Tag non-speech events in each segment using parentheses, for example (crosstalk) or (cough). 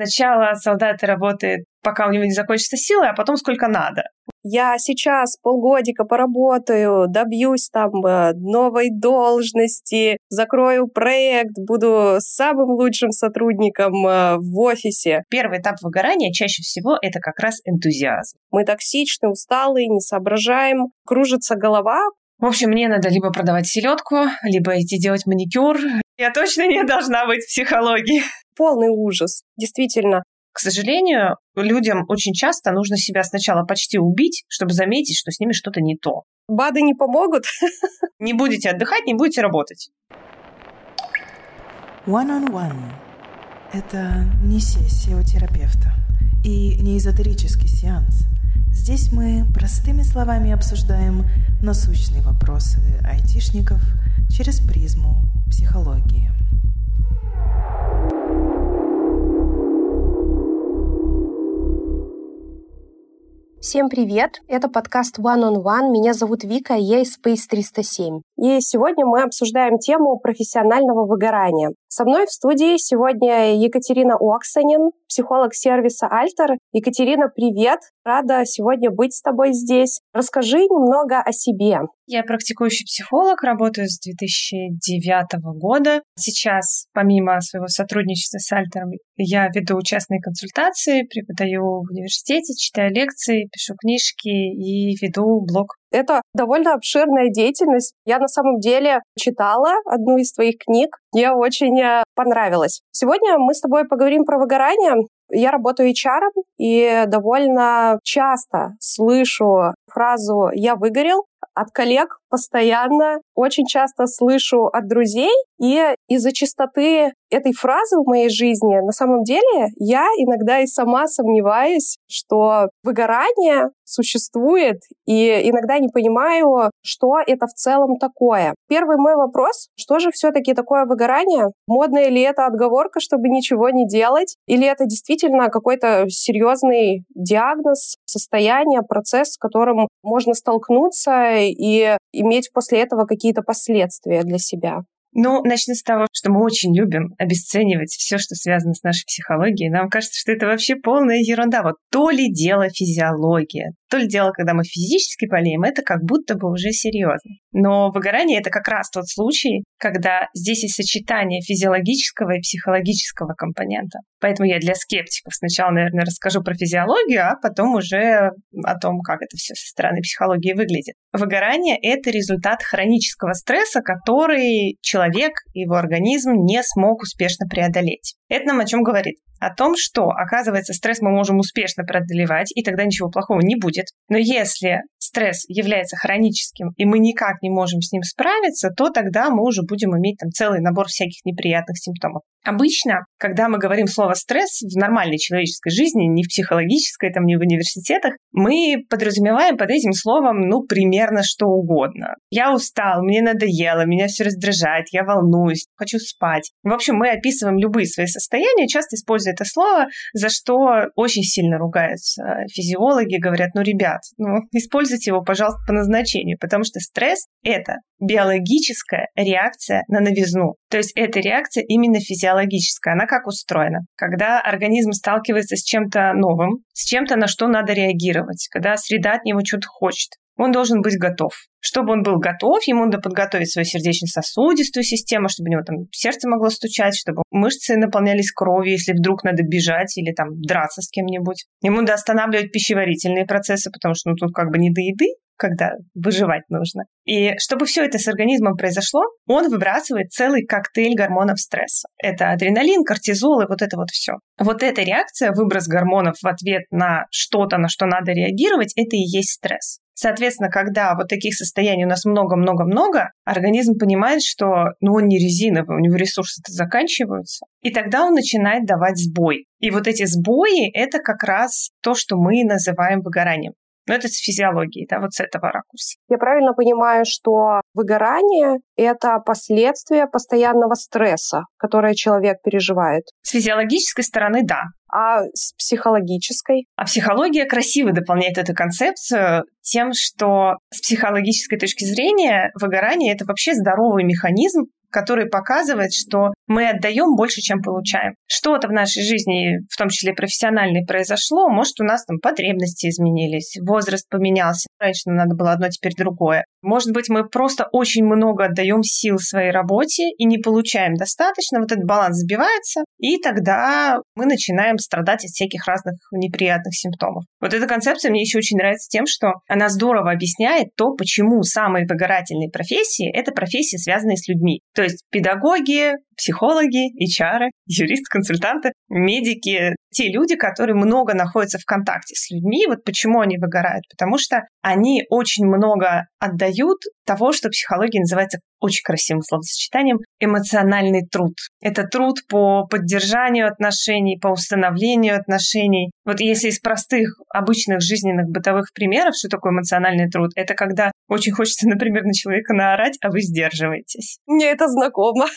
Сначала солдат работает, пока у него не закончатся силы, а потом сколько надо. Я сейчас полгодика поработаю, добьюсь там э, новой должности, закрою проект, буду самым лучшим сотрудником э, в офисе. Первый этап выгорания чаще всего это как раз энтузиазм. Мы токсичны, усталые, не соображаем, кружится голова, в общем, мне надо либо продавать селедку, либо идти делать маникюр. Я точно не должна быть в психологии. Полный ужас, действительно. К сожалению, людям очень часто нужно себя сначала почти убить, чтобы заметить, что с ними что-то не то. БАДы не помогут? (laughs) Не будете отдыхать, не будете работать. One-on-one -on -one. – это не сессия у терапевта и не эзотерический сеанс – Здесь мы простыми словами обсуждаем насущные вопросы айтишников через призму психологии. Всем привет! Это подкаст One on One. Меня зовут Вика, я из Space 307. И сегодня мы обсуждаем тему профессионального выгорания. Со мной в студии сегодня Екатерина Оксанин, психолог сервиса Альтер. Екатерина, привет! Рада сегодня быть с тобой здесь. Расскажи немного о себе. Я практикующий психолог, работаю с 2009 года. Сейчас, помимо своего сотрудничества с Альтером, я веду частные консультации, преподаю в университете, читаю лекции, пишу книжки и веду блог это довольно обширная деятельность. Я на самом деле читала одну из твоих книг. Мне очень э, понравилось. Сегодня мы с тобой поговорим про выгорание. Я работаю HR и довольно часто слышу фразу «я выгорел», от коллег постоянно, очень часто слышу от друзей, и из-за чистоты этой фразы в моей жизни на самом деле я иногда и сама сомневаюсь, что выгорание существует, и иногда не понимаю, что это в целом такое. Первый мой вопрос, что же все-таки такое выгорание? Модная ли это отговорка, чтобы ничего не делать? Или это действительно какой-то серьезный диагноз, состояние, процесс, с которым можно столкнуться и иметь после этого какие-то последствия для себя. Ну, начну с того, что мы очень любим обесценивать все, что связано с нашей психологией. Нам кажется, что это вообще полная ерунда. Вот то ли дело физиология, то ли дело, когда мы физически болеем, это как будто бы уже серьезно. Но выгорание — это как раз тот случай, когда здесь есть сочетание физиологического и психологического компонента. Поэтому я для скептиков сначала, наверное, расскажу про физиологию, а потом уже о том, как это все со стороны психологии выглядит. Выгорание — это результат хронического стресса, который человек, его организм не смог успешно преодолеть. Это нам о чем говорит? О том, что, оказывается, стресс мы можем успешно преодолевать, и тогда ничего плохого не будет. Но если стресс является хроническим, и мы никак не можем с ним справиться, то тогда мы уже будем иметь там целый набор всяких неприятных симптомов. Обычно, когда мы говорим слово «стресс» в нормальной человеческой жизни, не в психологической, там, не в университетах, мы подразумеваем под этим словом, ну, примерно что угодно. Я устал, мне надоело, меня все раздражает, я волнуюсь, хочу спать. В общем, мы описываем любые свои состояния, часто используя это слово, за что очень сильно ругаются физиологи, говорят, ну, ребят, ну, используйте его, пожалуйста, по назначению, потому что стресс — это биологическая реакция на новизну. То есть эта реакция именно физиологическая. Она как устроена? Когда организм сталкивается с чем-то новым, с чем-то, на что надо реагировать, когда среда от него что-то хочет, он должен быть готов. Чтобы он был готов, ему надо подготовить свою сердечно-сосудистую систему, чтобы у него там сердце могло стучать, чтобы мышцы наполнялись кровью, если вдруг надо бежать или там драться с кем-нибудь. Ему надо останавливать пищеварительные процессы, потому что ну, тут как бы не до еды, когда выживать нужно. И чтобы все это с организмом произошло, он выбрасывает целый коктейль гормонов стресса. Это адреналин, кортизол и вот это вот все. Вот эта реакция, выброс гормонов в ответ на что-то, на что надо реагировать, это и есть стресс. Соответственно, когда вот таких состояний у нас много-много-много, организм понимает, что ну, он не резиновый, у него ресурсы-то заканчиваются. И тогда он начинает давать сбой. И вот эти сбои — это как раз то, что мы называем выгоранием. Но это с физиологией, да, вот с этого ракурса. Я правильно понимаю, что выгорание — это последствия постоянного стресса, которое человек переживает? С физиологической стороны, да. А с психологической? А психология красиво дополняет эту концепцию тем, что с психологической точки зрения выгорание — это вообще здоровый механизм который показывает, что мы отдаем больше, чем получаем. Что-то в нашей жизни, в том числе профессиональной, произошло, может, у нас там потребности изменились, возраст поменялся. Раньше нам надо было одно, теперь другое. Может быть, мы просто очень много отдаем сил своей работе и не получаем достаточно, вот этот баланс сбивается, и тогда мы начинаем страдать от всяких разных неприятных симптомов. Вот эта концепция мне еще очень нравится тем, что она здорово объясняет то, почему самые выгорательные профессии — это профессии, связанные с людьми. То есть педагоги, психологи, HR, юристы, консультанты, медики, те люди, которые много находятся в контакте с людьми. Вот почему они выгорают? Потому что они очень много отдают того, что психология называется очень красивым словосочетанием эмоциональный труд. Это труд по поддержанию отношений, по установлению отношений. Вот если из простых, обычных жизненных бытовых примеров, что такое эмоциональный труд, это когда очень хочется, например, на человека наорать, а вы сдерживаетесь. Мне это знакомо. (laughs)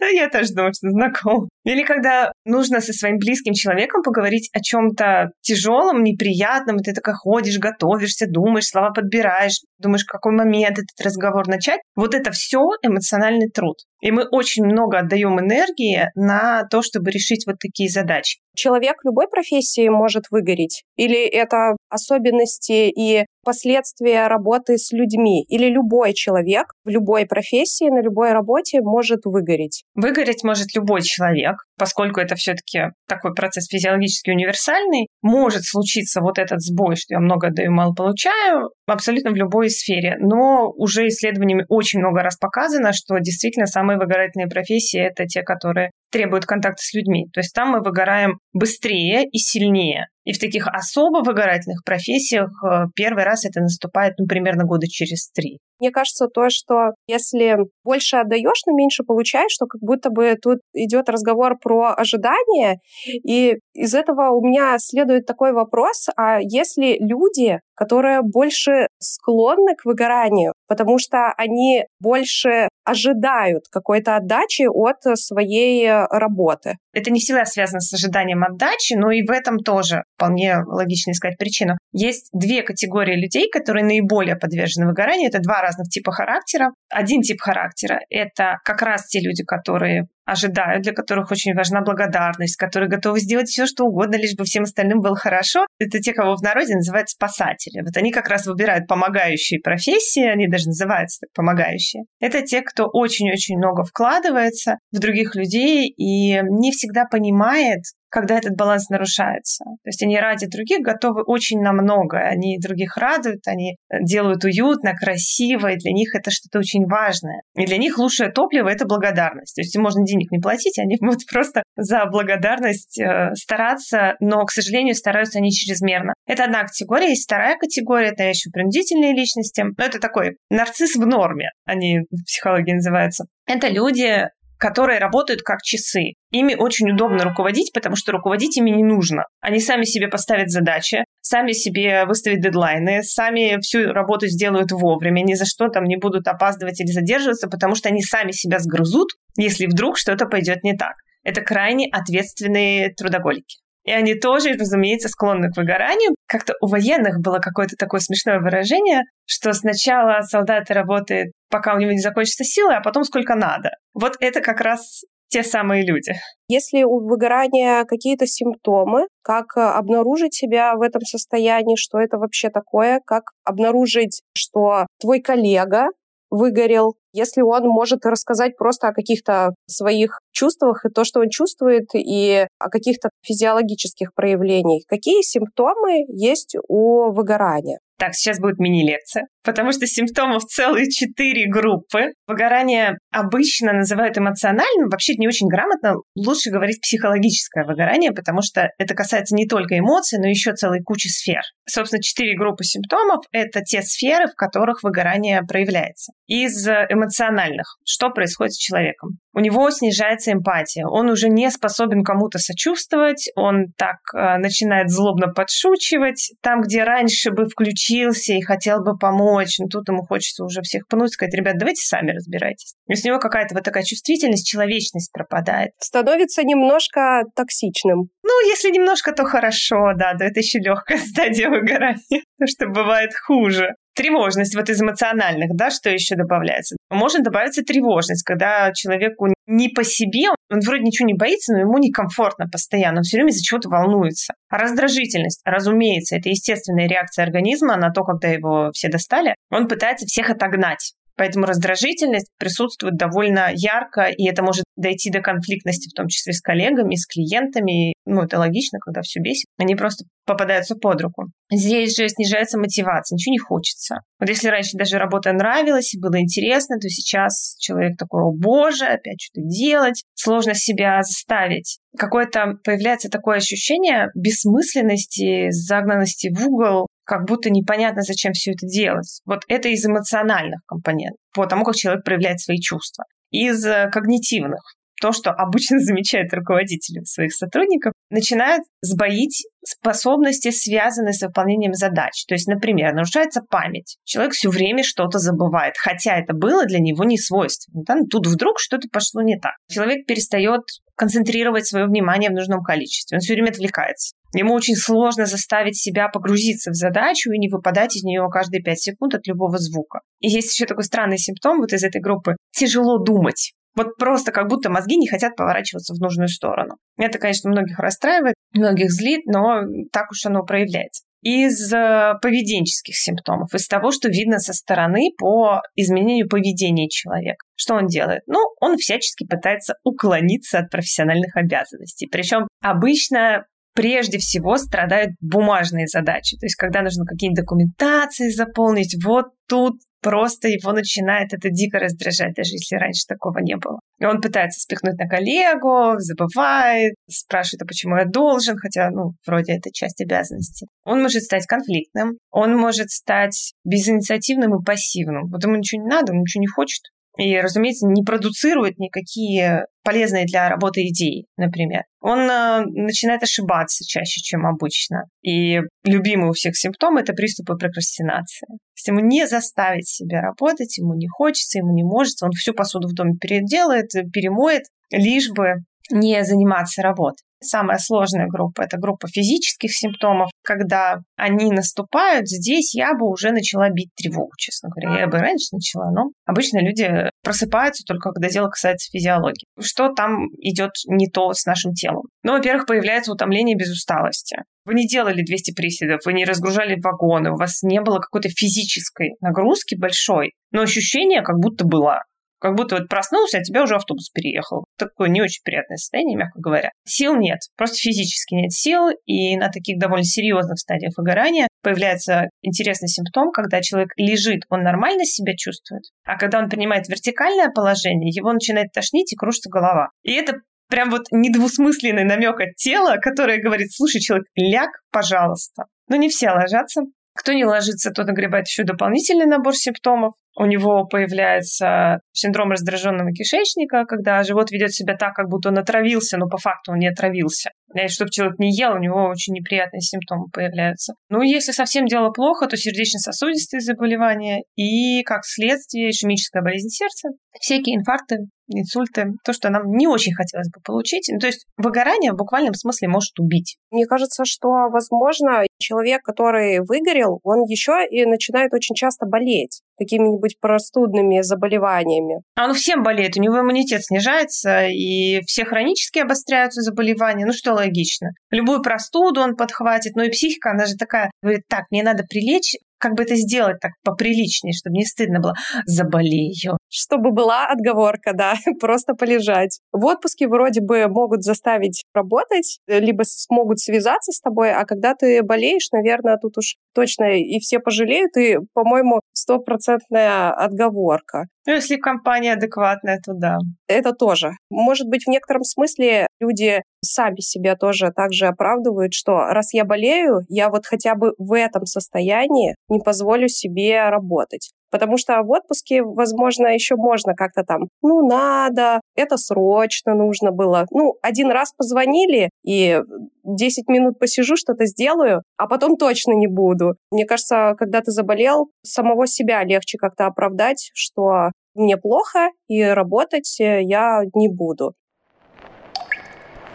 Да, я тоже думаю, что знаком. Или когда нужно со своим близким человеком поговорить о чем-то тяжелом, неприятном, и ты такая ходишь, готовишься, думаешь, слова подбираешь, думаешь, в какой момент этот разговор начать. Вот это все эмоциональный труд. И мы очень много отдаем энергии на то, чтобы решить вот такие задачи. Человек любой профессии может выгореть? Или это особенности и последствия работы с людьми? Или любой человек в любой профессии, на любой работе может выгореть? Выгореть может любой человек, поскольку это все-таки такой процесс физиологически универсальный. Может случиться вот этот сбой, что я много даю, мало получаю, абсолютно в любой сфере. Но уже исследованиями очень много раз показано, что действительно самые выгорательные профессии — это те, которые требуют контакта с людьми. То есть там мы выгораем быстрее и сильнее. И в таких особо выгорательных профессиях э, первый раз это наступает, ну, примерно года через три. Мне кажется, то, что если больше отдаешь, но меньше получаешь, что как будто бы тут идет разговор про ожидания. И из этого у меня следует такой вопрос, а если люди, которые больше склонны к выгоранию, потому что они больше ожидают какой-то отдачи от своей работы. Это не всегда связано с ожиданием отдачи, но и в этом тоже вполне логично искать причину. Есть две категории людей, которые наиболее подвержены выгоранию. Это два разных типа характера. Один тип характера — это как раз те люди, которые ожидают, для которых очень важна благодарность, которые готовы сделать все, что угодно, лишь бы всем остальным было хорошо. Это те, кого в народе называют спасатели. Вот они как раз выбирают помогающие профессии, они даже называются так, помогающие. Это те, кто очень-очень много вкладывается в других людей и не всегда понимает, когда этот баланс нарушается. То есть они ради других готовы очень на многое. Они других радуют, они э, делают уютно, красиво, и для них это что-то очень важное. И для них лучшее топливо — это благодарность. То есть можно денег не платить, они будут (laughs) просто за благодарность э, стараться, но, к сожалению, стараются они чрезмерно. Это одна категория. Есть вторая категория, это еще принудительные личности. Но это такой нарцисс в норме, они в психологии называются. Это люди, которые работают как часы. Ими очень удобно руководить, потому что руководить ими не нужно. Они сами себе поставят задачи, сами себе выставят дедлайны, сами всю работу сделают вовремя, ни за что там не будут опаздывать или задерживаться, потому что они сами себя сгрызут, если вдруг что-то пойдет не так. Это крайне ответственные трудоголики. И они тоже, разумеется, склонны к выгоранию. Как-то у военных было какое-то такое смешное выражение, что сначала солдаты работают, пока у него не закончится силы, а потом сколько надо. Вот это как раз те самые люди. Если у выгорания какие-то симптомы, как обнаружить себя в этом состоянии, что это вообще такое, как обнаружить, что твой коллега выгорел, если он может рассказать просто о каких-то своих чувствах и то, что он чувствует, и о каких-то физиологических проявлениях. Какие симптомы есть у выгорания? Так, сейчас будет мини-лекция, потому что симптомов целые четыре группы. Выгорание обычно называют эмоциональным, вообще не очень грамотно, лучше говорить психологическое выгорание, потому что это касается не только эмоций, но еще целой кучи сфер. Собственно, четыре группы симптомов — это те сферы, в которых выгорание проявляется. Из эмоциональных, что происходит с человеком? У него снижается эмпатия, он уже не способен кому-то сочувствовать, он так э, начинает злобно подшучивать, там, где раньше бы включился и хотел бы помочь, но тут ему хочется уже всех пнуть, сказать, ребят, давайте сами разбирайтесь. И с него какая-то вот такая чувствительность, человечность пропадает. Становится немножко токсичным. Ну, если немножко, то хорошо, да, да, это еще легкая (laughs) стадия выгорания, потому что бывает хуже. Тревожность вот из эмоциональных, да, что еще добавляется? Может добавиться тревожность, когда человеку не по себе, он вроде ничего не боится, но ему некомфортно постоянно, он все время из-за чего-то волнуется. Раздражительность, разумеется, это естественная реакция организма на то, когда его все достали. Он пытается всех отогнать. Поэтому раздражительность присутствует довольно ярко, и это может дойти до конфликтности, в том числе с коллегами, с клиентами. Ну, это логично, когда все бесит. Они просто попадаются под руку. Здесь же снижается мотивация, ничего не хочется. Вот если раньше даже работа нравилась и было интересно, то сейчас человек такой, о боже, опять что-то делать, сложно себя заставить. Какое-то появляется такое ощущение бессмысленности, загнанности в угол, как будто непонятно, зачем все это делать. Вот это из эмоциональных компонентов, по тому, как человек проявляет свои чувства. Из э, когнитивных то, что обычно (laughs) замечают руководители своих сотрудников, начинают сбоить способности, связанные с выполнением задач. То есть, например, нарушается память. Человек все время что-то забывает, хотя это было для него не свойственно. Да? Тут вдруг что-то пошло не так. Человек перестает концентрировать свое внимание в нужном количестве. Он все время отвлекается. Ему очень сложно заставить себя погрузиться в задачу и не выпадать из нее каждые 5 секунд от любого звука. И есть еще такой странный симптом вот из этой группы. Тяжело думать. Вот просто как будто мозги не хотят поворачиваться в нужную сторону. Это, конечно, многих расстраивает, многих злит, но так уж оно проявляется. Из э, поведенческих симптомов, из того, что видно со стороны по изменению поведения человека. Что он делает? Ну, он всячески пытается уклониться от профессиональных обязанностей. Причем обычно прежде всего страдают бумажные задачи. То есть, когда нужно какие-нибудь документации заполнить, вот тут просто его начинает это дико раздражать, даже если раньше такого не было. И он пытается спихнуть на коллегу, забывает, спрашивает, а почему я должен, хотя, ну, вроде это часть обязанности. Он может стать конфликтным, он может стать безинициативным и пассивным. Вот ему ничего не надо, он ничего не хочет, и, разумеется, не продуцирует никакие полезные для работы идеи, например. Он э, начинает ошибаться чаще, чем обычно. И любимый у всех симптом – это приступы прокрастинации. Есть ему не заставить себя работать, ему не хочется, ему не может, он всю посуду в доме переделает, перемоет, лишь бы не заниматься работой. Самая сложная группа – это группа физических симптомов. Когда они наступают, здесь я бы уже начала бить тревогу, честно говоря. Я бы раньше начала, но обычно люди просыпаются только когда дело касается физиологии. Что там идет не то с нашим телом? Ну, во-первых, появляется утомление без усталости. Вы не делали 200 приседов, вы не разгружали вагоны, у вас не было какой-то физической нагрузки большой, но ощущение как будто было. Как будто вот проснулся, а тебя уже автобус переехал. Такое не очень приятное состояние, мягко говоря. Сил нет, просто физически нет сил, и на таких довольно серьезных стадиях выгорания появляется интересный симптом, когда человек лежит, он нормально себя чувствует, а когда он принимает вертикальное положение, его начинает тошнить и кружится голова. И это прям вот недвусмысленный намек от тела, которое говорит, слушай, человек, ляг, пожалуйста. Но не все ложатся. Кто не ложится, тот нагребает еще дополнительный набор симптомов у него появляется синдром раздраженного кишечника, когда живот ведет себя так, как будто он отравился, но по факту он не отравился. И чтобы человек не ел, у него очень неприятные симптомы появляются. Ну, если совсем дело плохо, то сердечно-сосудистые заболевания и, как следствие, ишемическая болезнь сердца, всякие инфаркты, инсульты, то, что нам не очень хотелось бы получить. Ну, то есть выгорание в буквальном смысле может убить. Мне кажется, что, возможно, человек, который выгорел, он еще и начинает очень часто болеть какими-нибудь простудными заболеваниями. А ну всем болеет, у него иммунитет снижается, и все хронически обостряются заболевания, ну что логично. Любую простуду он подхватит, ну и психика, она же такая, говорит, так, мне надо прилечь, как бы это сделать так поприличнее, чтобы не стыдно было, заболею. Чтобы была отговорка, да, (laughs) просто полежать. В отпуске вроде бы могут заставить работать, либо смогут связаться с тобой, а когда ты болеешь, наверное, тут уж точно и все пожалеют, и, по-моему, стопроцентная отговорка. Ну, если компания адекватная, то да. Это тоже. Может быть, в некотором смысле люди сами себя тоже также оправдывают, что раз я болею, я вот хотя бы в этом состоянии не позволю себе работать. Потому что в отпуске, возможно, еще можно как-то там, ну, надо, это срочно нужно было. Ну, один раз позвонили, и 10 минут посижу, что-то сделаю, а потом точно не буду. Мне кажется, когда ты заболел, самого себя легче как-то оправдать, что мне плохо, и работать я не буду.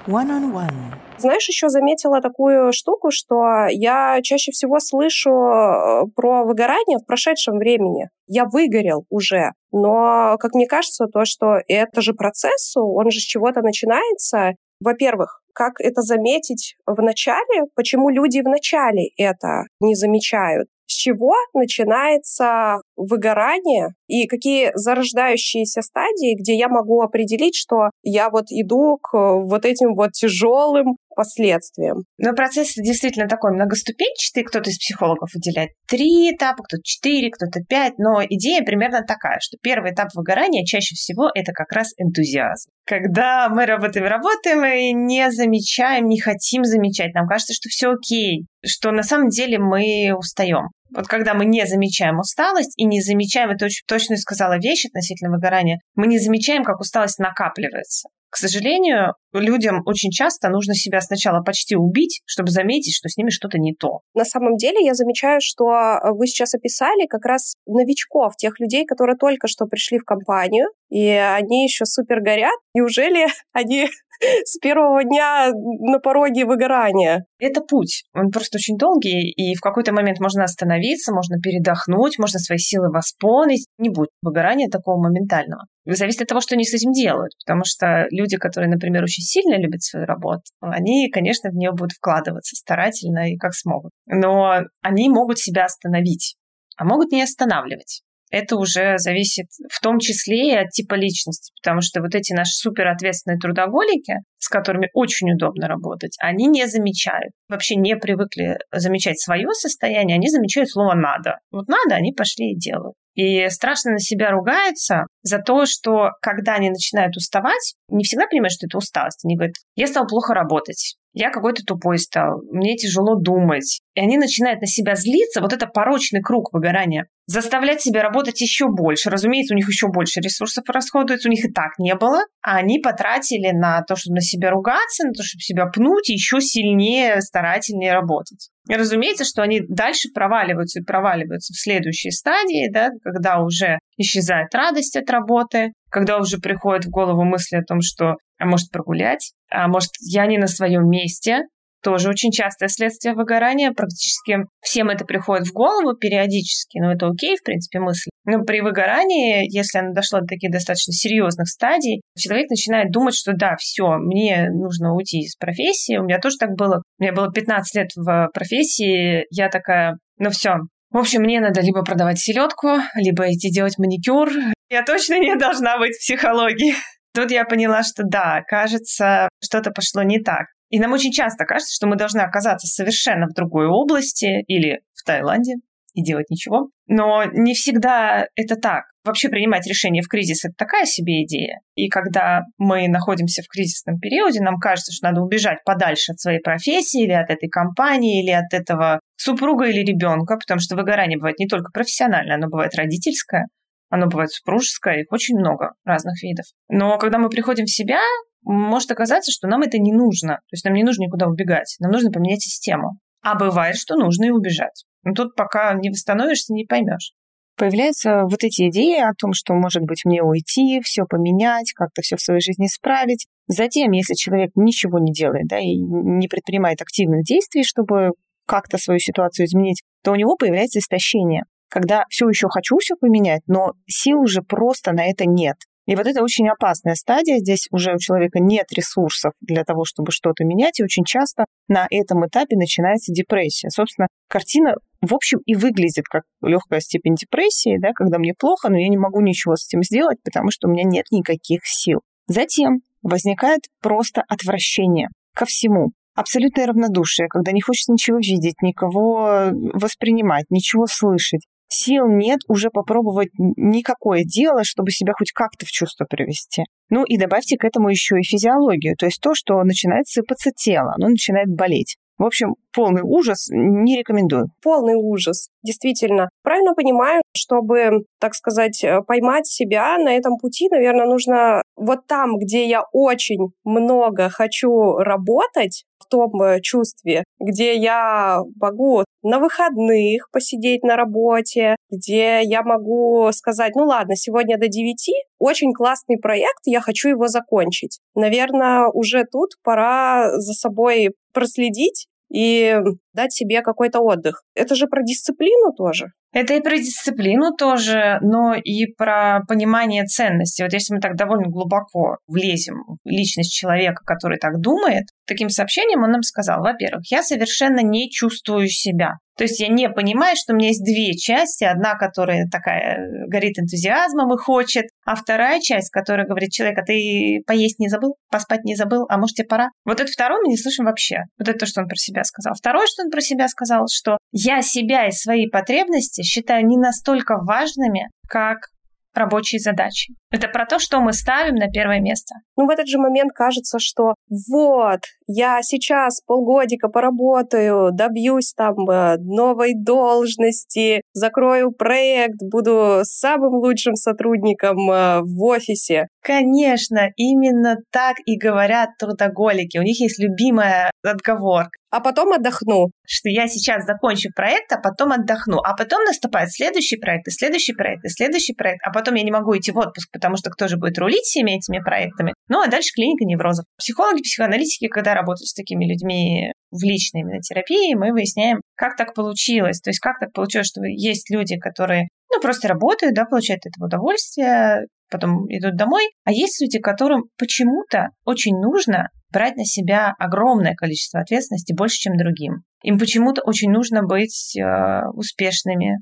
One-on-one. Знаешь, еще заметила такую штуку, что я чаще всего слышу э, про выгорание в прошедшем времени. Я выгорел уже. Но, как мне кажется, то, что это же процесс, он же с чего-то начинается. Во-первых, как это заметить в начале, почему люди в начале это не замечают с чего начинается выгорание и какие зарождающиеся стадии, где я могу определить, что я вот иду к вот этим вот тяжелым последствиям. Но процесс действительно такой многоступенчатый. Кто-то из психологов выделяет три этапа, кто-то четыре, кто-то пять. Но идея примерно такая, что первый этап выгорания чаще всего это как раз энтузиазм. Когда мы работаем, работаем и не замечаем, не хотим замечать, нам кажется, что все окей, что на самом деле мы устаем. Вот когда мы не замечаем усталость и не замечаем, это очень точно сказала вещь относительно выгорания, мы не замечаем, как усталость накапливается. К сожалению, людям очень часто нужно себя сначала почти убить, чтобы заметить, что с ними что-то не то. На самом деле я замечаю, что э, вы сейчас описали как раз новичков, тех людей, которые только что пришли в компанию, и они еще супер горят. Неужели (laughs) они (laughs) с первого дня на пороге выгорания. Это путь. Он просто очень долгий, и в какой-то момент можно остановиться, можно передохнуть, можно свои силы восполнить. Не будет выгорания такого моментального. Зависит от того, что они с этим делают. Потому что люди, которые, например, очень сильно любят свою работу, они, конечно, в нее будут вкладываться старательно и как смогут. Но они могут себя остановить, а могут не останавливать это уже зависит в том числе и от типа личности, потому что вот эти наши суперответственные трудоголики, с которыми очень удобно работать, они не замечают, вообще не привыкли замечать свое состояние, они замечают слово «надо». Вот «надо» они пошли и делают. И страшно на себя ругаются за то, что когда они начинают уставать, не всегда понимают, что это усталость. Они говорят, я стал плохо работать, я какой-то тупой стал, мне тяжело думать. И они начинают на себя злиться, вот это порочный круг выгорания, заставлять себя работать еще больше. Разумеется, у них еще больше ресурсов расходуется, у них и так не было, а они потратили на то, чтобы на себя ругаться, на то, чтобы себя пнуть еще сильнее, старательнее работать. И разумеется, что они дальше проваливаются и проваливаются в следующей стадии, да, когда уже исчезает радость от работы, когда уже приходит в голову мысли о том, что а может прогулять, а может я не на своем месте, тоже очень частое следствие выгорания. Практически всем это приходит в голову периодически, но это окей, в принципе, мысль. Но при выгорании, если оно дошло до таких достаточно серьезных стадий, человек начинает думать, что да, все, мне нужно уйти из профессии. У меня тоже так было. У меня было 15 лет в профессии, я такая, ну все, в общем, мне надо либо продавать селедку, либо идти делать маникюр. Я точно не должна быть в психологии. Тут я поняла, что да, кажется, что-то пошло не так. И нам очень часто кажется, что мы должны оказаться совершенно в другой области или в Таиланде и делать ничего. Но не всегда это так. Вообще принимать решения в кризис – это такая себе идея. И когда мы находимся в кризисном периоде, нам кажется, что надо убежать подальше от своей профессии или от этой компании, или от этого супруга или ребенка, потому что выгорание бывает не только профессиональное, оно бывает родительское. Оно бывает супружеское, их очень много разных видов. Но когда мы приходим в себя, может оказаться, что нам это не нужно. То есть нам не нужно никуда убегать. Нам нужно поменять систему. А бывает, что нужно и убежать. Но тут пока не восстановишься, не поймешь. Появляются вот эти идеи о том, что, может быть, мне уйти, все поменять, как-то все в своей жизни исправить. Затем, если человек ничего не делает, да, и не предпринимает активных действий, чтобы как-то свою ситуацию изменить, то у него появляется истощение когда все еще хочу все поменять, но сил уже просто на это нет. И вот это очень опасная стадия. Здесь уже у человека нет ресурсов для того, чтобы что-то менять. И очень часто на этом этапе начинается депрессия. Собственно, картина, в общем, и выглядит как легкая степень депрессии, да, когда мне плохо, но я не могу ничего с этим сделать, потому что у меня нет никаких сил. Затем возникает просто отвращение ко всему. Абсолютное равнодушие, когда не хочется ничего видеть, никого воспринимать, ничего слышать сил нет уже попробовать никакое дело, чтобы себя хоть как-то в чувство привести. Ну и добавьте к этому еще и физиологию, то есть то, что начинает сыпаться тело, оно начинает болеть. В общем, полный ужас, не рекомендую. Полный ужас, действительно. Правильно понимаю, чтобы, так сказать, э, поймать себя на этом пути, наверное, нужно вот там, где я очень много хочу работать, том э, чувстве, где я могу на выходных посидеть на работе, где я могу сказать, ну ладно, сегодня до 9, очень классный проект, я хочу его закончить. Наверное, уже тут пора за собой проследить и дать себе какой-то отдых. Это же про дисциплину тоже. Это и про дисциплину тоже, но и про понимание ценности. Вот если мы так довольно глубоко влезем в личность человека, который так думает, таким сообщением он нам сказал, во-первых, я совершенно не чувствую себя. То есть я не понимаю, что у меня есть две части. Одна, которая такая э, горит энтузиазмом и хочет, а вторая часть, которая говорит, человек, а ты поесть не забыл, поспать не забыл, а может тебе пора? Вот это второе мы не слышим вообще. Вот это то, что он про себя сказал. Второе, что он про себя сказал, что я себя и свои потребности считаю не настолько важными, как рабочие задачи. Это про то, что мы ставим на первое место. Ну, в этот же момент кажется, что вот, я сейчас полгодика поработаю, добьюсь там э, новой должности, закрою проект, буду самым лучшим сотрудником э, в офисе. Конечно, именно так и говорят трудоголики. У них есть любимая отговорка а потом отдохну. Что я сейчас закончу проект, а потом отдохну. А потом наступает следующий проект, и следующий проект, и следующий проект. А потом я не могу идти в отпуск, потому что кто же будет рулить всеми этими проектами? Ну, а дальше клиника неврозов. Психологи, психоаналитики, когда работают с такими людьми в личной именно терапии, мы выясняем, как так получилось. То есть как так получилось, что есть люди, которые ну, просто работают, да, получают это удовольствие, потом идут домой. А есть люди, которым почему-то очень нужно брать на себя огромное количество ответственности, больше, чем другим. Им почему-то очень нужно быть э, успешными,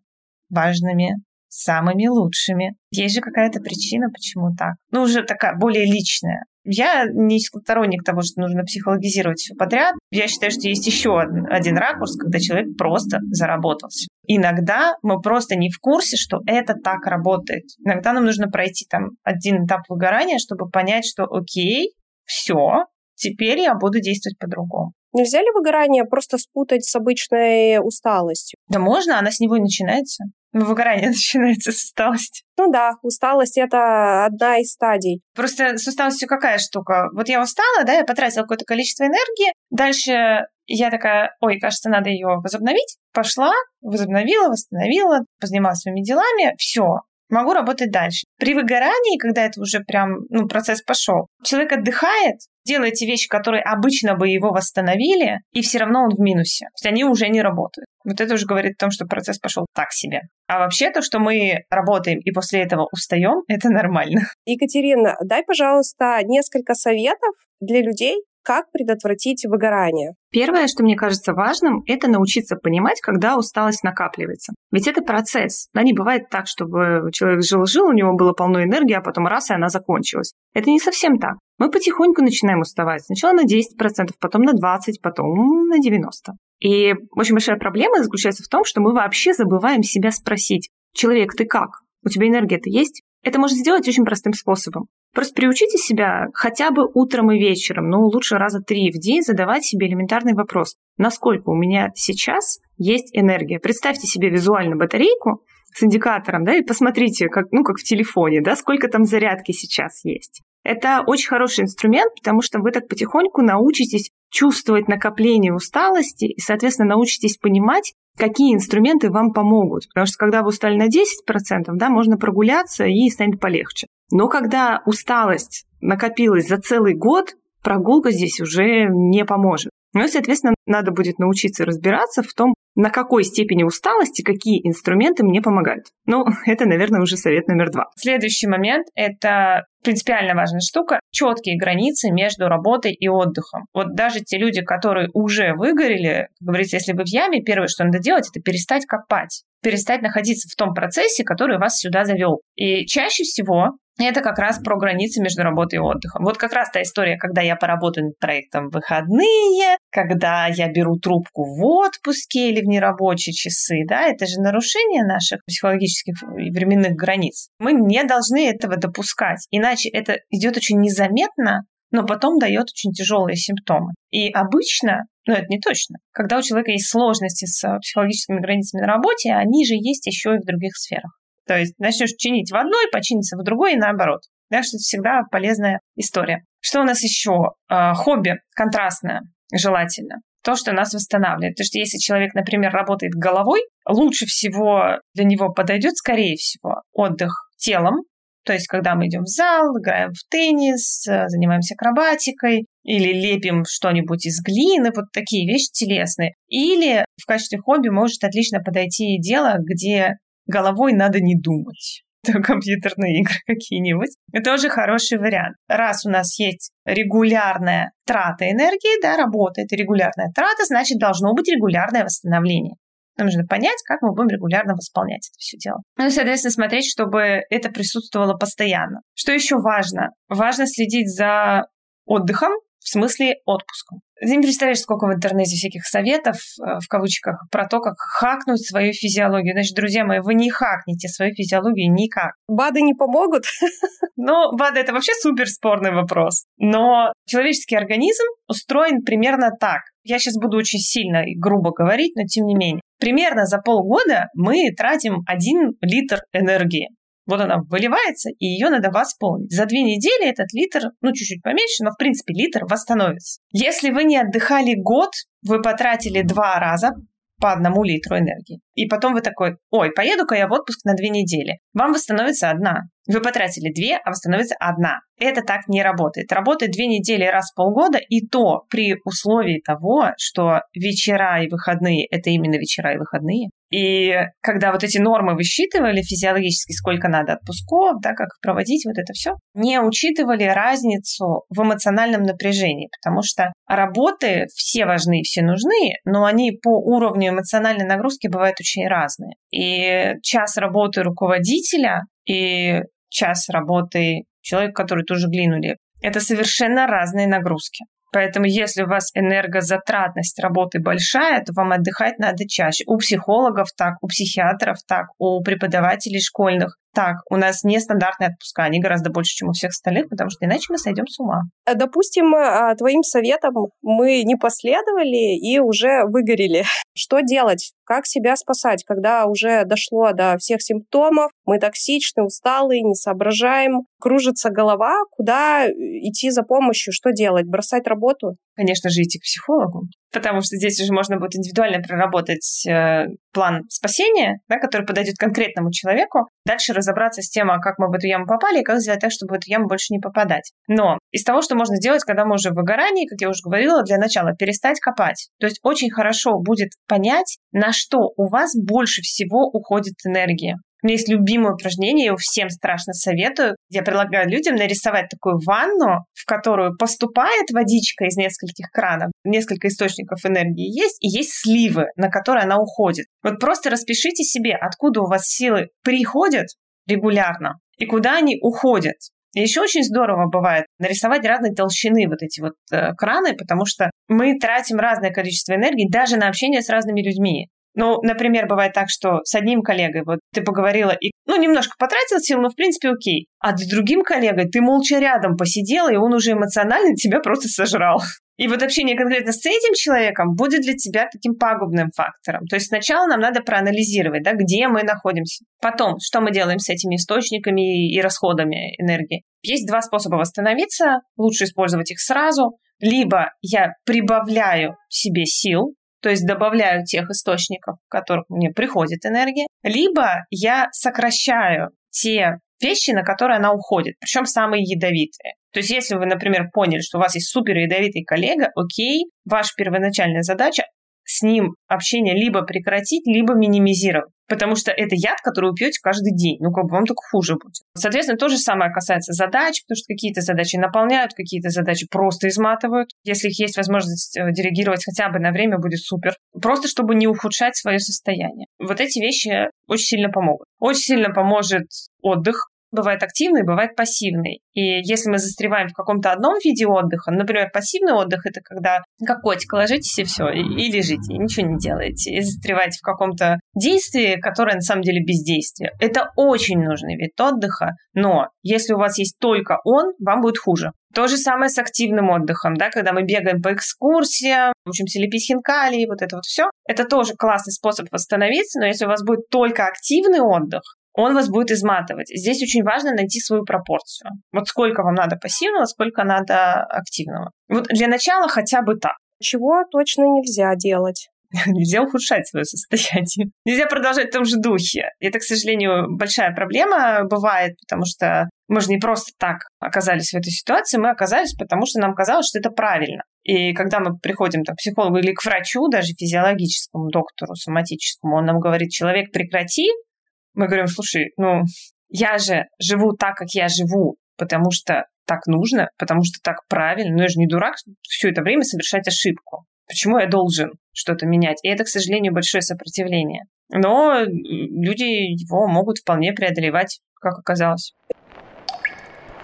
важными, самыми лучшими. Есть же какая-то причина, почему так. Ну, уже такая более личная. Я не сторонник того, что нужно психологизировать все подряд. Я считаю, что есть еще один, ракурс, когда человек просто заработался. Иногда мы просто не в курсе, что это так работает. Иногда нам нужно пройти там один этап выгорания, чтобы понять, что окей, все, теперь я буду действовать по-другому. Нельзя ли выгорание просто спутать с обычной усталостью? Да можно, она с него и начинается. Выгорание (laughs) начинается с усталости. Ну да, усталость — это одна из стадий. Просто с усталостью какая штука? Вот я устала, да, я потратила какое-то количество энергии, дальше я такая, ой, кажется, надо ее возобновить. Пошла, возобновила, восстановила, позанималась своими делами, все, могу работать дальше. При выгорании, когда это уже прям, ну, процесс пошел, человек отдыхает, делает те вещи, которые обычно бы его восстановили, и все равно он в минусе. То есть они уже не работают. Вот это уже говорит о том, что процесс пошел так себе. А вообще то, что мы работаем и после этого устаем, это нормально. Екатерина, дай, пожалуйста, несколько советов для людей, как предотвратить выгорание? Первое, что мне кажется важным, это научиться понимать, когда усталость накапливается. Ведь это процесс. Да, не бывает так, чтобы человек жил-жил, у него было полно энергии, а потом раз, и она закончилась. Это не совсем так. Мы потихоньку начинаем уставать. Сначала на 10%, потом на 20%, потом на 90%. И очень большая проблема заключается в том, что мы вообще забываем себя спросить, человек, ты как? У тебя энергия-то есть? Это можно сделать очень простым способом. Просто приучите себя хотя бы утром и вечером, ну, лучше раза три в день задавать себе элементарный вопрос. Насколько у меня сейчас есть энергия? Представьте себе визуально батарейку с индикатором, да, и посмотрите, как, ну, как в телефоне, да, сколько там зарядки сейчас есть. Это очень хороший инструмент, потому что вы так потихоньку научитесь чувствовать накопление усталости и, соответственно, научитесь понимать, какие инструменты вам помогут. Потому что когда вы устали на 10%, да, можно прогуляться и станет полегче. Но когда усталость накопилась за целый год, прогулка здесь уже не поможет. Ну и, соответственно, надо будет научиться разбираться в том, на какой степени усталости какие инструменты мне помогают. Ну, (laughs) это, наверное, уже совет номер два. Следующий момент – это принципиально важная штука – четкие границы между работой и отдыхом. Вот даже те люди, которые уже выгорели, говорится, если вы в яме, первое, что надо делать, это перестать копать перестать находиться в том процессе, который вас сюда завел. И чаще всего это как раз про границы между работой и отдыхом. Вот как раз та история, когда я поработаю над проектом в выходные, когда я беру трубку в отпуске или в нерабочие часы, да, это же нарушение наших психологических и временных границ. Мы не должны этого допускать, иначе это идет очень незаметно, но потом дает очень тяжелые симптомы. И обычно, ну это не точно, когда у человека есть сложности с психологическими границами на работе, они же есть еще и в других сферах. То есть начнешь чинить в одной, починится в другой и наоборот. Так что это всегда полезная история. Что у нас еще? А, хобби контрастное. желательно. То, что нас восстанавливает. Потому что если человек, например, работает головой, лучше всего для него подойдет, скорее всего, отдых телом, то есть, когда мы идем в зал, играем в теннис, э, занимаемся акробатикой или лепим что-нибудь из глины, вот такие вещи телесные. Или в качестве хобби может отлично подойти дело, где головой надо не думать (laughs) компьютерные игры какие-нибудь. Это тоже хороший вариант. Раз у нас есть регулярная трата энергии, да, работает регулярная трата, значит, должно быть регулярное восстановление. Нам нужно понять, как мы будем регулярно восполнять это все дело. Ну и, соответственно, смотреть, чтобы это присутствовало постоянно. Что еще важно? Важно следить за отдыхом, в смысле отпуском. Ты не представляешь, сколько в интернете всяких советов, э, в кавычках, про то, как хакнуть свою физиологию. Значит, друзья мои, вы не хакнете свою физиологию никак. БАДы не помогут? (laughs) Ну, БАДы — это вообще супер спорный вопрос. Но человеческий организм устроен примерно так. Я сейчас буду очень сильно и грубо говорить, но тем не менее. Примерно за полгода мы тратим 1 литр энергии. Вот она выливается, и ее надо восполнить. За две недели этот литр, ну, чуть-чуть поменьше, но, в принципе, литр восстановится. Если вы не отдыхали год, вы потратили два раза по одному литру энергии. И потом вы такой, ой, поеду-ка я в отпуск на две недели. Вам восстановится одна. Вы потратили две, а восстановится одна. Это так не работает. Работает две недели раз в полгода, и то при условии того, что вечера и выходные – это именно вечера и выходные. И когда вот эти нормы высчитывали физиологически, сколько надо отпусков, да, как проводить вот это все, не учитывали разницу в эмоциональном напряжении, потому что работы все важны, все нужны, но они по уровню эмоциональной нагрузки бывают очень разные. И час работы руководителя и час работы человека, который тоже глину лепит. Это совершенно разные нагрузки. Поэтому если у вас энергозатратность работы большая, то вам отдыхать надо чаще. У психологов так, у психиатров так, у преподавателей школьных так, у нас нестандартные отпуска, они гораздо больше, чем у всех остальных, потому что иначе мы сойдем с ума. Э, допустим, а, твоим советом мы не последовали и уже выгорели. (laughs) Что делать? Как себя спасать, когда уже дошло до всех симптомов, мы токсичны, усталые, не соображаем, кружится голова, куда идти за помощью, что делать, бросать работу? Конечно же, идти к психологу, потому что здесь уже можно будет индивидуально проработать э, план спасения, да, который подойдет конкретному человеку, дальше разобраться с тем, а как мы в эту яму попали и как сделать так, чтобы в эту яму больше не попадать. Но из того, что можно сделать, когда мы уже в выгорании, как я уже говорила, для начала перестать копать. То есть очень хорошо будет понять, на что у вас больше всего уходит энергия. У меня есть любимое упражнение, я его всем страшно советую. Я предлагаю людям нарисовать такую ванну, в которую поступает водичка из нескольких кранов, несколько источников энергии есть, и есть сливы, на которые она уходит. Вот просто распишите себе, откуда у вас силы приходят регулярно и куда они уходят. И еще очень здорово бывает нарисовать разной толщины вот эти вот э, краны, потому что мы тратим разное количество энергии даже на общение с разными людьми. Ну, например, бывает так, что с одним коллегой вот ты поговорила и, ну, немножко потратил сил, но в принципе окей. А с другим коллегой ты молча рядом посидела, и он уже эмоционально тебя просто сожрал. И вот общение конкретно с этим человеком будет для тебя таким пагубным фактором. То есть сначала нам надо проанализировать, да, где мы находимся. Потом, что мы делаем с этими источниками и расходами энергии. Есть два способа восстановиться. Лучше использовать их сразу. Либо я прибавляю себе сил, то есть добавляю тех источников, в которых мне приходит энергия, либо я сокращаю те вещи, на которые она уходит, причем самые ядовитые. То есть если вы, например, поняли, что у вас есть супер ядовитый коллега, окей, ваша первоначальная задача с ним общение либо прекратить, либо минимизировать. Потому что это яд, который вы пьете каждый день. Ну, как бы вам только хуже будет. Соответственно, то же самое касается задач, потому что какие-то задачи наполняют, какие-то задачи просто изматывают. Если их есть возможность э, делегировать хотя бы на время, будет супер. Просто чтобы не ухудшать свое состояние. Вот эти вещи очень сильно помогут. Очень сильно поможет отдых, бывает активный, бывает пассивный. И если мы застреваем в каком-то одном виде отдыха, например, пассивный отдых — это когда как котик ложитесь и все, и, и лежите, и ничего не делаете, и застреваете в каком-то действии, которое на самом деле бездействие. Это очень нужный вид отдыха, но если у вас есть только он, вам будет хуже. То же самое с активным отдыхом, да, когда мы бегаем по экскурсиям, учимся лепить хинкали, вот это вот все. Это тоже классный способ восстановиться, но если у вас будет только активный отдых, он вас будет изматывать. Здесь очень важно найти свою пропорцию. Вот сколько вам надо пассивного, сколько надо активного. Вот для начала хотя бы так. Чего точно нельзя делать? (laughs) Нельзя ухудшать свое состояние. (laughs) Нельзя продолжать в том же духе. Это, к сожалению, большая проблема бывает, потому что мы же не просто так оказались в этой ситуации, мы оказались, потому что нам казалось, что это правильно. И когда мы приходим там, к психологу или к врачу, даже физиологическому доктору, соматическому, он нам говорит, человек, прекрати, мы говорим, слушай, ну, я же живу так, как я живу, потому что так нужно, потому что так правильно. Но я же не дурак все это время совершать ошибку. Почему я должен что-то менять? И это, к сожалению, большое сопротивление. Но люди его могут вполне преодолевать, как оказалось.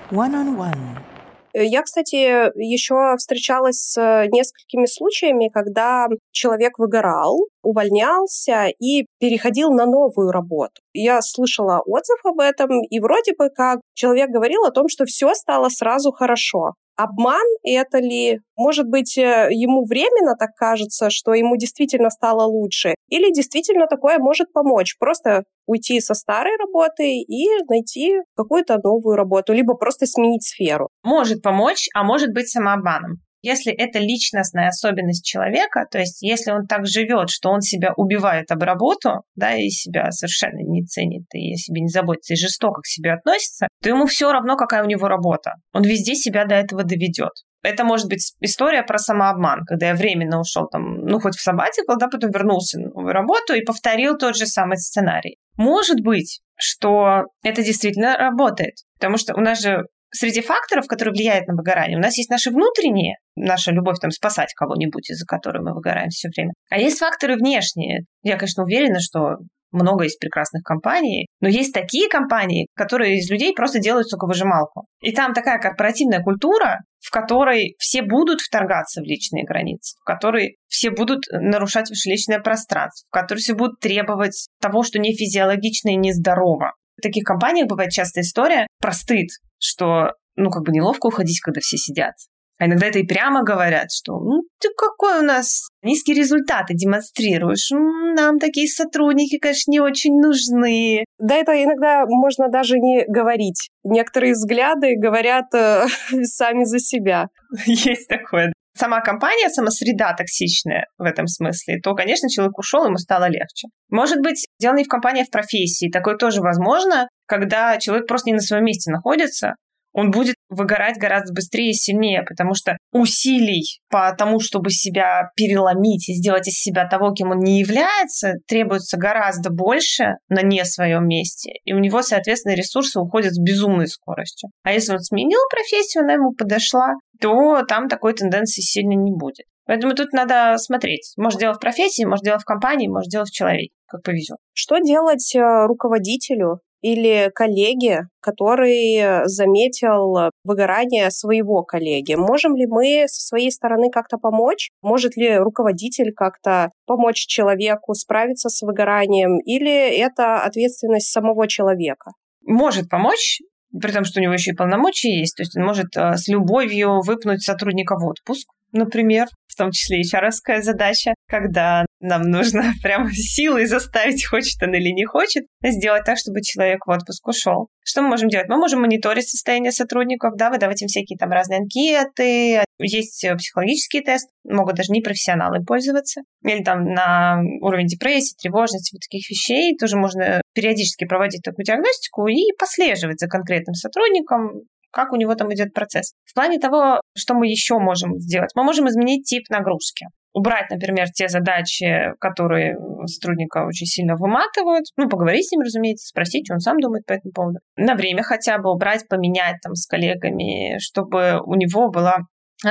One on one. Я, кстати, еще встречалась с несколькими случаями, когда человек выгорал, увольнялся и переходил на новую работу. Я слышала отзыв об этом, и вроде бы как человек говорил о том, что все стало сразу хорошо. Обман это ли? Может быть, э, ему временно так кажется, что ему действительно стало лучше? Или действительно такое может помочь? Просто уйти со старой работы и найти какую-то новую работу, либо просто сменить сферу. Может помочь, а может быть самообманом. Если это личностная особенность человека, то есть если он так живет, что он себя убивает об работу, да, и себя совершенно не ценит, и себе не заботится, и жестоко к себе относится, то ему все равно, какая у него работа. Он везде себя до этого доведет. Это может быть история про самообман, когда я временно ушел там, ну, хоть в сабатикл, да, потом вернулся на новую работу и повторил тот же самый сценарий. Может быть, что это действительно работает, потому что у нас же среди факторов, которые влияют на выгорание, у нас есть наши внутренние, наша любовь там спасать кого-нибудь, из-за которой мы выгораем все время. А есть факторы внешние. Я, конечно, уверена, что много есть прекрасных компаний, но есть такие компании, которые из людей просто делают соковыжималку. И там такая корпоративная культура, в которой все будут вторгаться в личные границы, в которой все будут нарушать ваше личное пространство, в которой все будут требовать того, что не физиологично и нездорово. В таких компаниях бывает часто история про стыд, что ну, как бы неловко уходить, когда все сидят. А иногда это и прямо говорят, что ну ты какой у нас низкие результаты демонстрируешь. Нам такие сотрудники, конечно, не очень нужны. Да, это иногда можно даже не говорить. Некоторые взгляды говорят э, (laughs) сами за себя. Есть такое. Сама компания, сама среда токсичная в этом смысле, то, конечно, человек ушел, ему стало легче. Может быть, дело не в компании, а в профессии. Такое тоже возможно, когда человек просто не на своем месте находится, он будет выгорать гораздо быстрее и сильнее, потому что усилий по тому, чтобы себя переломить и сделать из себя того, кем он не является, требуется гораздо больше на не своем месте. И у него, соответственно, ресурсы уходят с безумной скоростью. А если он сменил профессию, она ему подошла, то там такой тенденции сильно не будет. Поэтому тут надо смотреть. Может, дело в профессии, может, дело в компании, может, дело в человеке, как повезет. Что делать э, руководителю, или коллеги, который заметил выгорание своего коллеги. Можем ли мы со своей стороны как-то помочь? Может ли руководитель как-то помочь человеку справиться с выгоранием? Или это ответственность самого человека? Может помочь, при том, что у него еще и полномочия есть. То есть он может э, с любовью выпнуть сотрудника в отпуск, например, в том числе и чаровская задача, когда нам нужно (laughs) прям силой заставить, хочет он или не хочет, сделать так, чтобы человек в отпуск ушел. Что мы можем делать? Мы можем мониторить состояние сотрудников, да, выдавать им всякие там разные анкеты, есть психологические тесты, могут даже не профессионалы пользоваться, или там на уровень депрессии, тревожности, вот таких вещей тоже можно периодически проводить такую диагностику и послеживать за конкретным сотрудником, как у него там идет процесс. В плане того, что мы еще можем сделать, мы можем изменить тип нагрузки убрать, например, те задачи, которые сотрудника очень сильно выматывают, ну, поговорить с ним, разумеется, спросить, что он сам думает по этому поводу. На время хотя бы убрать, поменять там с коллегами, чтобы у него была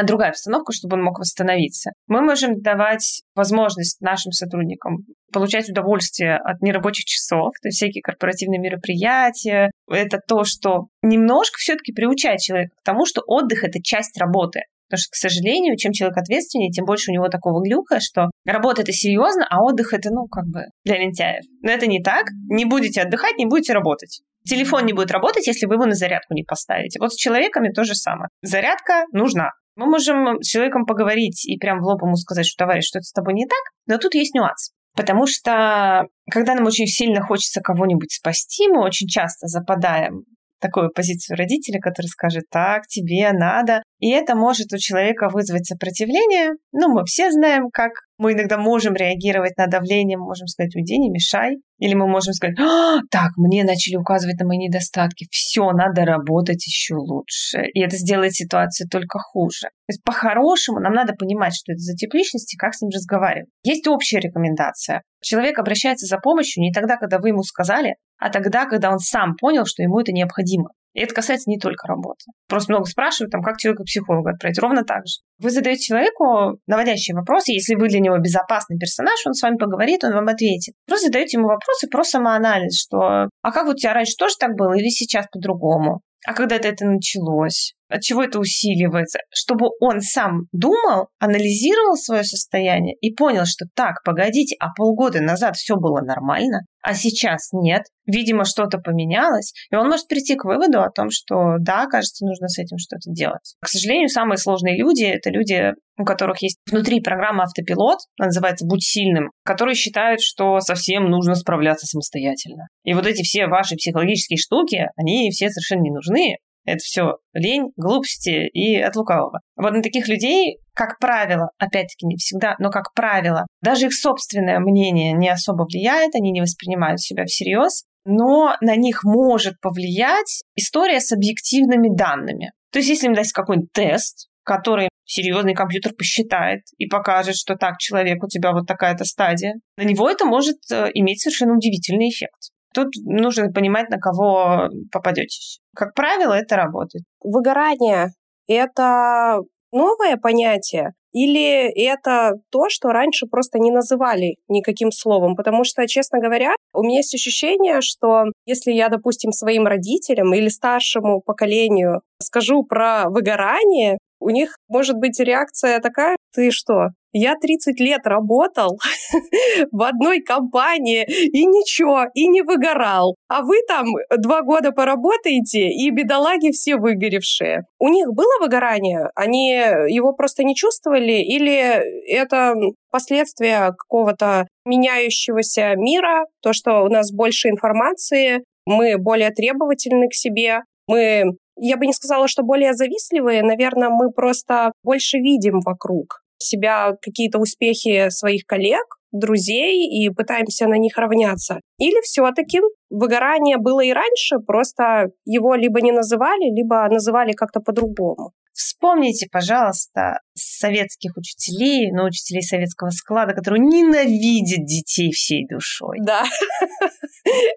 другая обстановка, чтобы он мог восстановиться. Мы можем давать возможность нашим сотрудникам получать удовольствие от нерабочих часов, то есть всякие корпоративные мероприятия. Это то, что немножко все-таки приучает человека к тому, что отдых — это часть работы. Потому что, к сожалению, чем человек ответственнее, тем больше у него такого глюка, что работа это серьезно, а отдых это, ну, как бы для лентяев. Но это не так. Не будете отдыхать, не будете работать. Телефон не будет работать, если вы его на зарядку не поставите. Вот с человеками то же самое. Зарядка нужна. Мы можем с человеком поговорить и прям в лоб ему сказать, что, товарищ, что-то с тобой не так, но тут есть нюанс. Потому что, когда нам очень сильно хочется кого-нибудь спасти, мы очень часто западаем такую позицию родителя, который скажет, так, тебе надо. И это может у человека вызвать сопротивление. Ну, мы все знаем, как мы иногда можем реагировать на давление, мы можем сказать, уйди, не мешай. Или мы можем сказать, а, так, мне начали указывать на мои недостатки, все, надо работать еще лучше. И это сделает ситуацию только хуже. То есть по-хорошему нам надо понимать, что это за тип личности, как с ним разговаривать. Есть общая рекомендация. Человек обращается за помощью не тогда, когда вы ему сказали, а тогда, когда он сам понял, что ему это необходимо. И это касается не только работы. Просто много спрашивают, там, как человека к психологу отправить. Ровно так же. Вы задаете человеку наводящие вопросы, если вы для него безопасный персонаж, он с вами поговорит, он вам ответит. Просто задаете ему вопросы про самоанализ, что «А как у тебя раньше тоже так было или сейчас по-другому?» А когда это, это началось? От чего это усиливается? Чтобы он сам думал, анализировал свое состояние и понял, что так, погодите, а полгода назад все было нормально, а сейчас нет. Видимо, что-то поменялось. И он может прийти к выводу о том, что да, кажется, нужно с этим что-то делать. К сожалению, самые сложные люди — это люди, у которых есть внутри программа автопилот, она называется «Будь сильным», которые считают, что совсем нужно справляться самостоятельно. И вот эти все ваши психологические штуки, они все совершенно не нужны. Это все лень, глупости и от лукавого. Вот на таких людей, как правило, опять-таки не всегда, но как правило, даже их собственное мнение не особо влияет, они не воспринимают себя всерьез, но на них может повлиять история с объективными данными. То есть, если им дать какой-нибудь тест, который серьезный компьютер посчитает и покажет, что так, человек, у тебя вот такая-то стадия, на него это может э, иметь совершенно удивительный эффект. Тут нужно понимать, на кого попадетесь. Как правило, это работает. Выгорание — это новое понятие, или это то, что раньше просто не называли никаким словом? Потому что, честно говоря, у меня есть ощущение, что если я, допустим, своим родителям или старшему поколению скажу про выгорание, у них может быть реакция такая, ты что, я 30 лет работал (laughs) в одной компании и ничего, и не выгорал. А вы там два года поработаете, и бедолаги все выгоревшие. У них было выгорание? Они его просто не чувствовали? Или это последствия какого-то меняющегося мира, то, что у нас больше информации, мы более требовательны к себе, мы я бы не сказала, что более завистливые, наверное, мы просто больше видим вокруг себя какие-то успехи своих коллег, друзей и пытаемся на них равняться. Или все-таки выгорание было и раньше, просто его либо не называли, либо называли как-то по-другому. Вспомните, пожалуйста, советских учителей, ну, учителей советского склада, которые ненавидят детей всей душой. Да.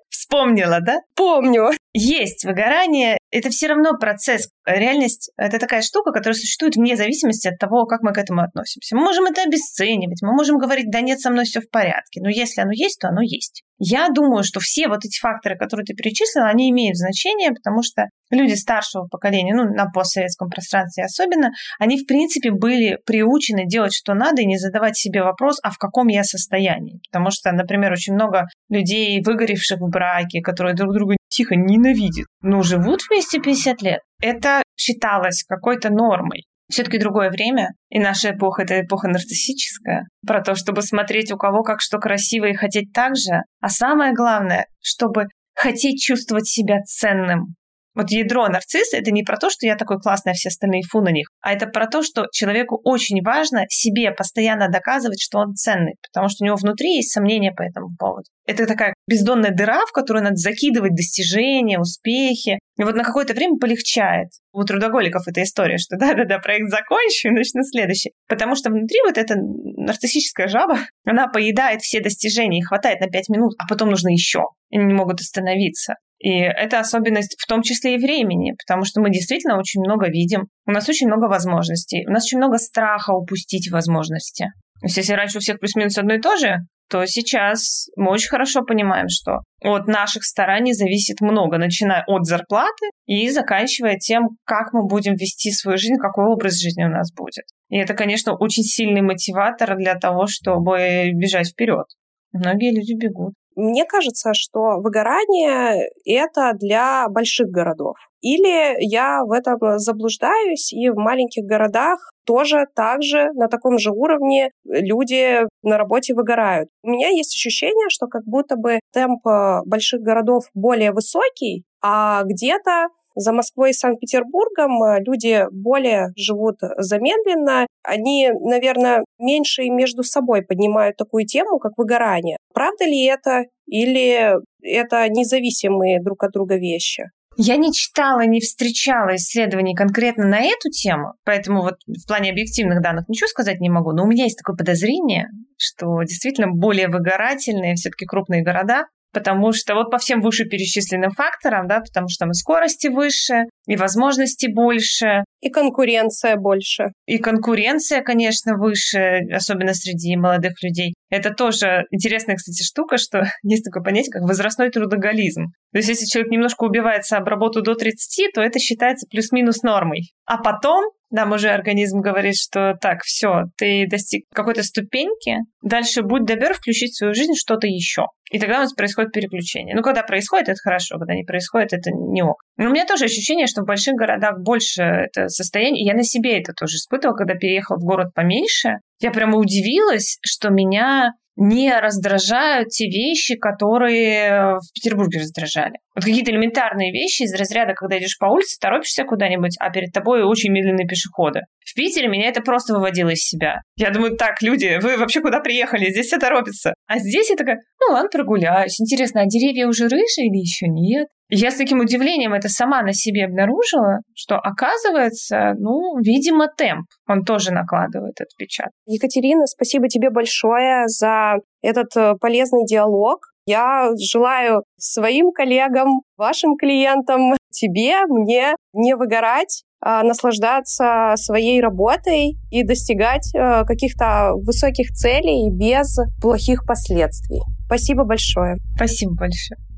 Вспомнила, да? Помню. Есть выгорание. Это все равно процесс. Реальность — это такая штука, которая существует вне зависимости от того, как мы к этому относимся. Мы можем это обесценивать, мы можем говорить, да нет, со мной все в порядке. Но если оно есть, то оно есть. Я думаю, что все вот эти факторы, которые ты перечислила, они имеют значение, потому что люди старшего поколения, ну, на постсоветском пространстве особенно, они, в принципе, были приучены делать, что надо, и не задавать себе вопрос, а в каком я состоянии. Потому что, например, очень много людей, выгоревших в браке, которые друг друга тихо ненавидят, но живут вместе 50 лет. Это считалось какой-то нормой все-таки другое время, и наша эпоха — это эпоха нарциссическая, про то, чтобы смотреть у кого как что красиво и хотеть так же, а самое главное, чтобы хотеть чувствовать себя ценным. Вот ядро нарцисса — это не про то, что я такой классный, а все остальные фу на них, а это про то, что человеку очень важно себе постоянно доказывать, что он ценный, потому что у него внутри есть сомнения по этому поводу. Это такая бездонная дыра, в которую надо закидывать достижения, успехи. И вот на какое-то время полегчает. У трудоголиков эта история, что (laughs) да-да-да, проект закончу и начну следующий. Потому что внутри вот эта нарциссическая жаба, она поедает все достижения и хватает на пять минут, а потом нужно еще. Они не могут остановиться. И это особенность в том числе и времени, потому что мы действительно очень много видим. У нас очень много возможностей. У нас очень много страха упустить возможности. То есть если раньше у всех плюс-минус одно и то же, то сейчас мы очень хорошо понимаем, что от наших стараний зависит много, начиная от зарплаты и заканчивая тем, как мы будем вести свою жизнь, какой образ жизни у нас будет. И это, конечно, очень сильный мотиватор для того, чтобы бежать вперед. Многие люди бегут. Мне кажется, что выгорание — это для больших городов. Или я в этом заблуждаюсь, и в маленьких городах тоже так же, на таком же уровне люди на работе выгорают. У меня есть ощущение, что как будто бы темп э, больших городов более высокий, а где-то за Москвой и Санкт-Петербургом э, люди более живут замедленно. Они, наверное, меньше между собой поднимают такую тему, как выгорание. Правда ли это? Или это независимые друг от друга вещи? Я не читала, не встречала исследований конкретно на эту тему, поэтому вот в плане объективных данных ничего сказать не могу, но у меня есть такое подозрение, что действительно более выгорательные все-таки крупные города, потому что вот по всем вышеперечисленным факторам, да, потому что там и скорости выше, и возможностей больше. И конкуренция больше. И конкуренция, конечно, выше, особенно среди молодых людей. Это тоже интересная, кстати, штука, что (laughs) есть такое понятие, как возрастной трудоголизм. То есть если человек немножко убивается об работу до 30, то это считается плюс-минус нормой. А потом нам уже организм говорит, что так, все, ты достиг какой-то ступеньки, дальше будь добер включить в свою жизнь что-то еще. И тогда у нас происходит переключение. Ну, когда происходит, это хорошо, когда не происходит, это не ок. Но у меня тоже ощущение, что в больших городах больше это состояние. Я на себе это тоже испытывала, когда переехала в город поменьше. Я прямо удивилась, что меня не раздражают те вещи, которые в Петербурге раздражали. Вот какие-то элементарные вещи из разряда, когда идешь по улице, торопишься куда-нибудь, а перед тобой очень медленные пешеходы. В Питере меня это просто выводило из себя. Я думаю, так, люди, вы вообще куда приехали? Здесь все торопятся. А здесь я такая, ну ладно, прогуляюсь. Интересно, а деревья уже рыжие или еще нет? Я с таким удивлением это сама на себе обнаружила, что оказывается, ну, видимо, темп, он тоже накладывает отпечаток. Екатерина, спасибо тебе большое за этот э, полезный диалог. Я желаю своим коллегам, вашим клиентам, (laughs) тебе, мне не выгорать, а наслаждаться своей работой и достигать э, каких-то высоких целей без плохих последствий. Спасибо большое. Спасибо большое.